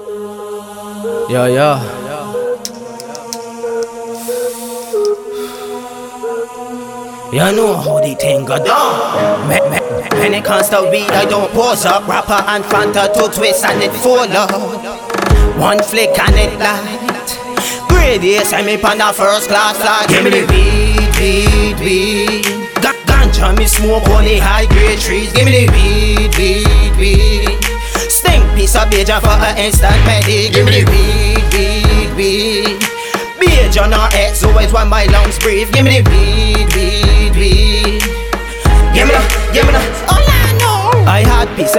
Yeah, yeah. You know how the thing go down. Me, me, when it comes to weed, I don't pause up. Wrapper and Fanta to twist and it fall up. One flick and it light. Gradius, I'm up on the first class flight. Give me the weed, weed, weed. Got ganja, me smoke only high grade trees. Give me the weed, weed, weed. Piece of beja for an instant medic. Give me the weed, weed, weed. Beja on X, always want my lungs breathe. Give me the weed, weed, weed. Give me the, give me the,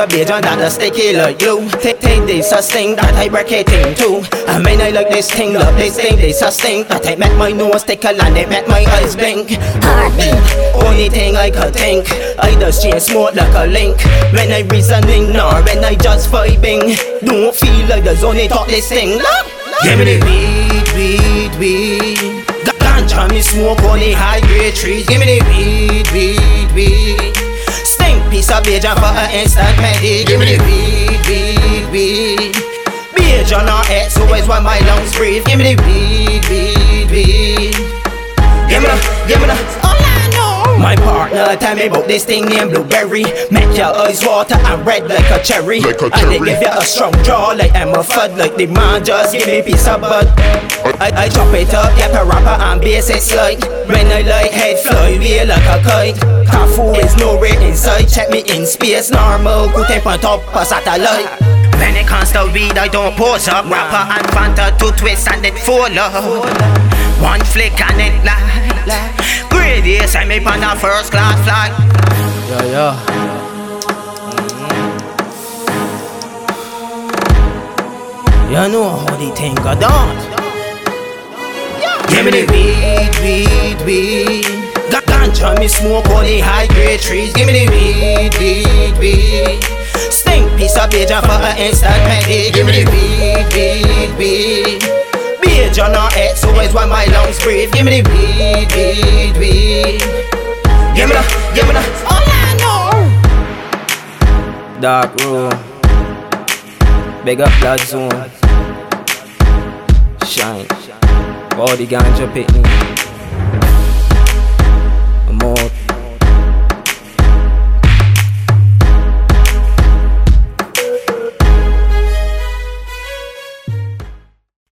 piece of beja that a sticky like glue. Take, take this a sting that I break it in two. I mean I like this thing, love this thing, this a sting that I make my nose tickle and they make my eyes blink. Only thing I could think. I just change smoke like a link. When I reasoning, nor when I just vibing. Don't feel like there's only talk this thing. Love. Give me the weed, weed, weed. Ganja, me smoke only high grade trees. Give me the weed, weed, weed. Piece of beja for an instant medic. Give me the weed, weed, weed. Beja on X, always want my lungs breathe. Give me the weed, weed, weed. Give me the, give me the, all I know. My partner tell me about this thing named blueberry. Make your eyes water and red like a cherry. Like a And they give you a strong jaw like Emma Fudd. Like the man just give me piece of bud. I, I chop it up, get a wrapper and bass it's like When I like head fly, way like a kite Kafu is no rate inside, check me in space Normal, good temp on top of satellite. When it comes to weed, I don't pose up. Wrapper and Fanta to twist and it fall up One flick and it light Gradius, I'm up on the first class flight Yeah, yeah. Mm-hmm. You know how the thing go down. Give me the weed, weed, weed. Got ganja, me smoke only high grade trees. Give me the weed, weed, weed. Stink piece of beja for an instant medic. Give me the weed, weed, weed. Beja on X, always want my lungs breathe. Give me the weed, weed, weed. Give me the, give me the, all I know. Dark room. Big up blood zone. Shine. All the ganja picnic. I'm out.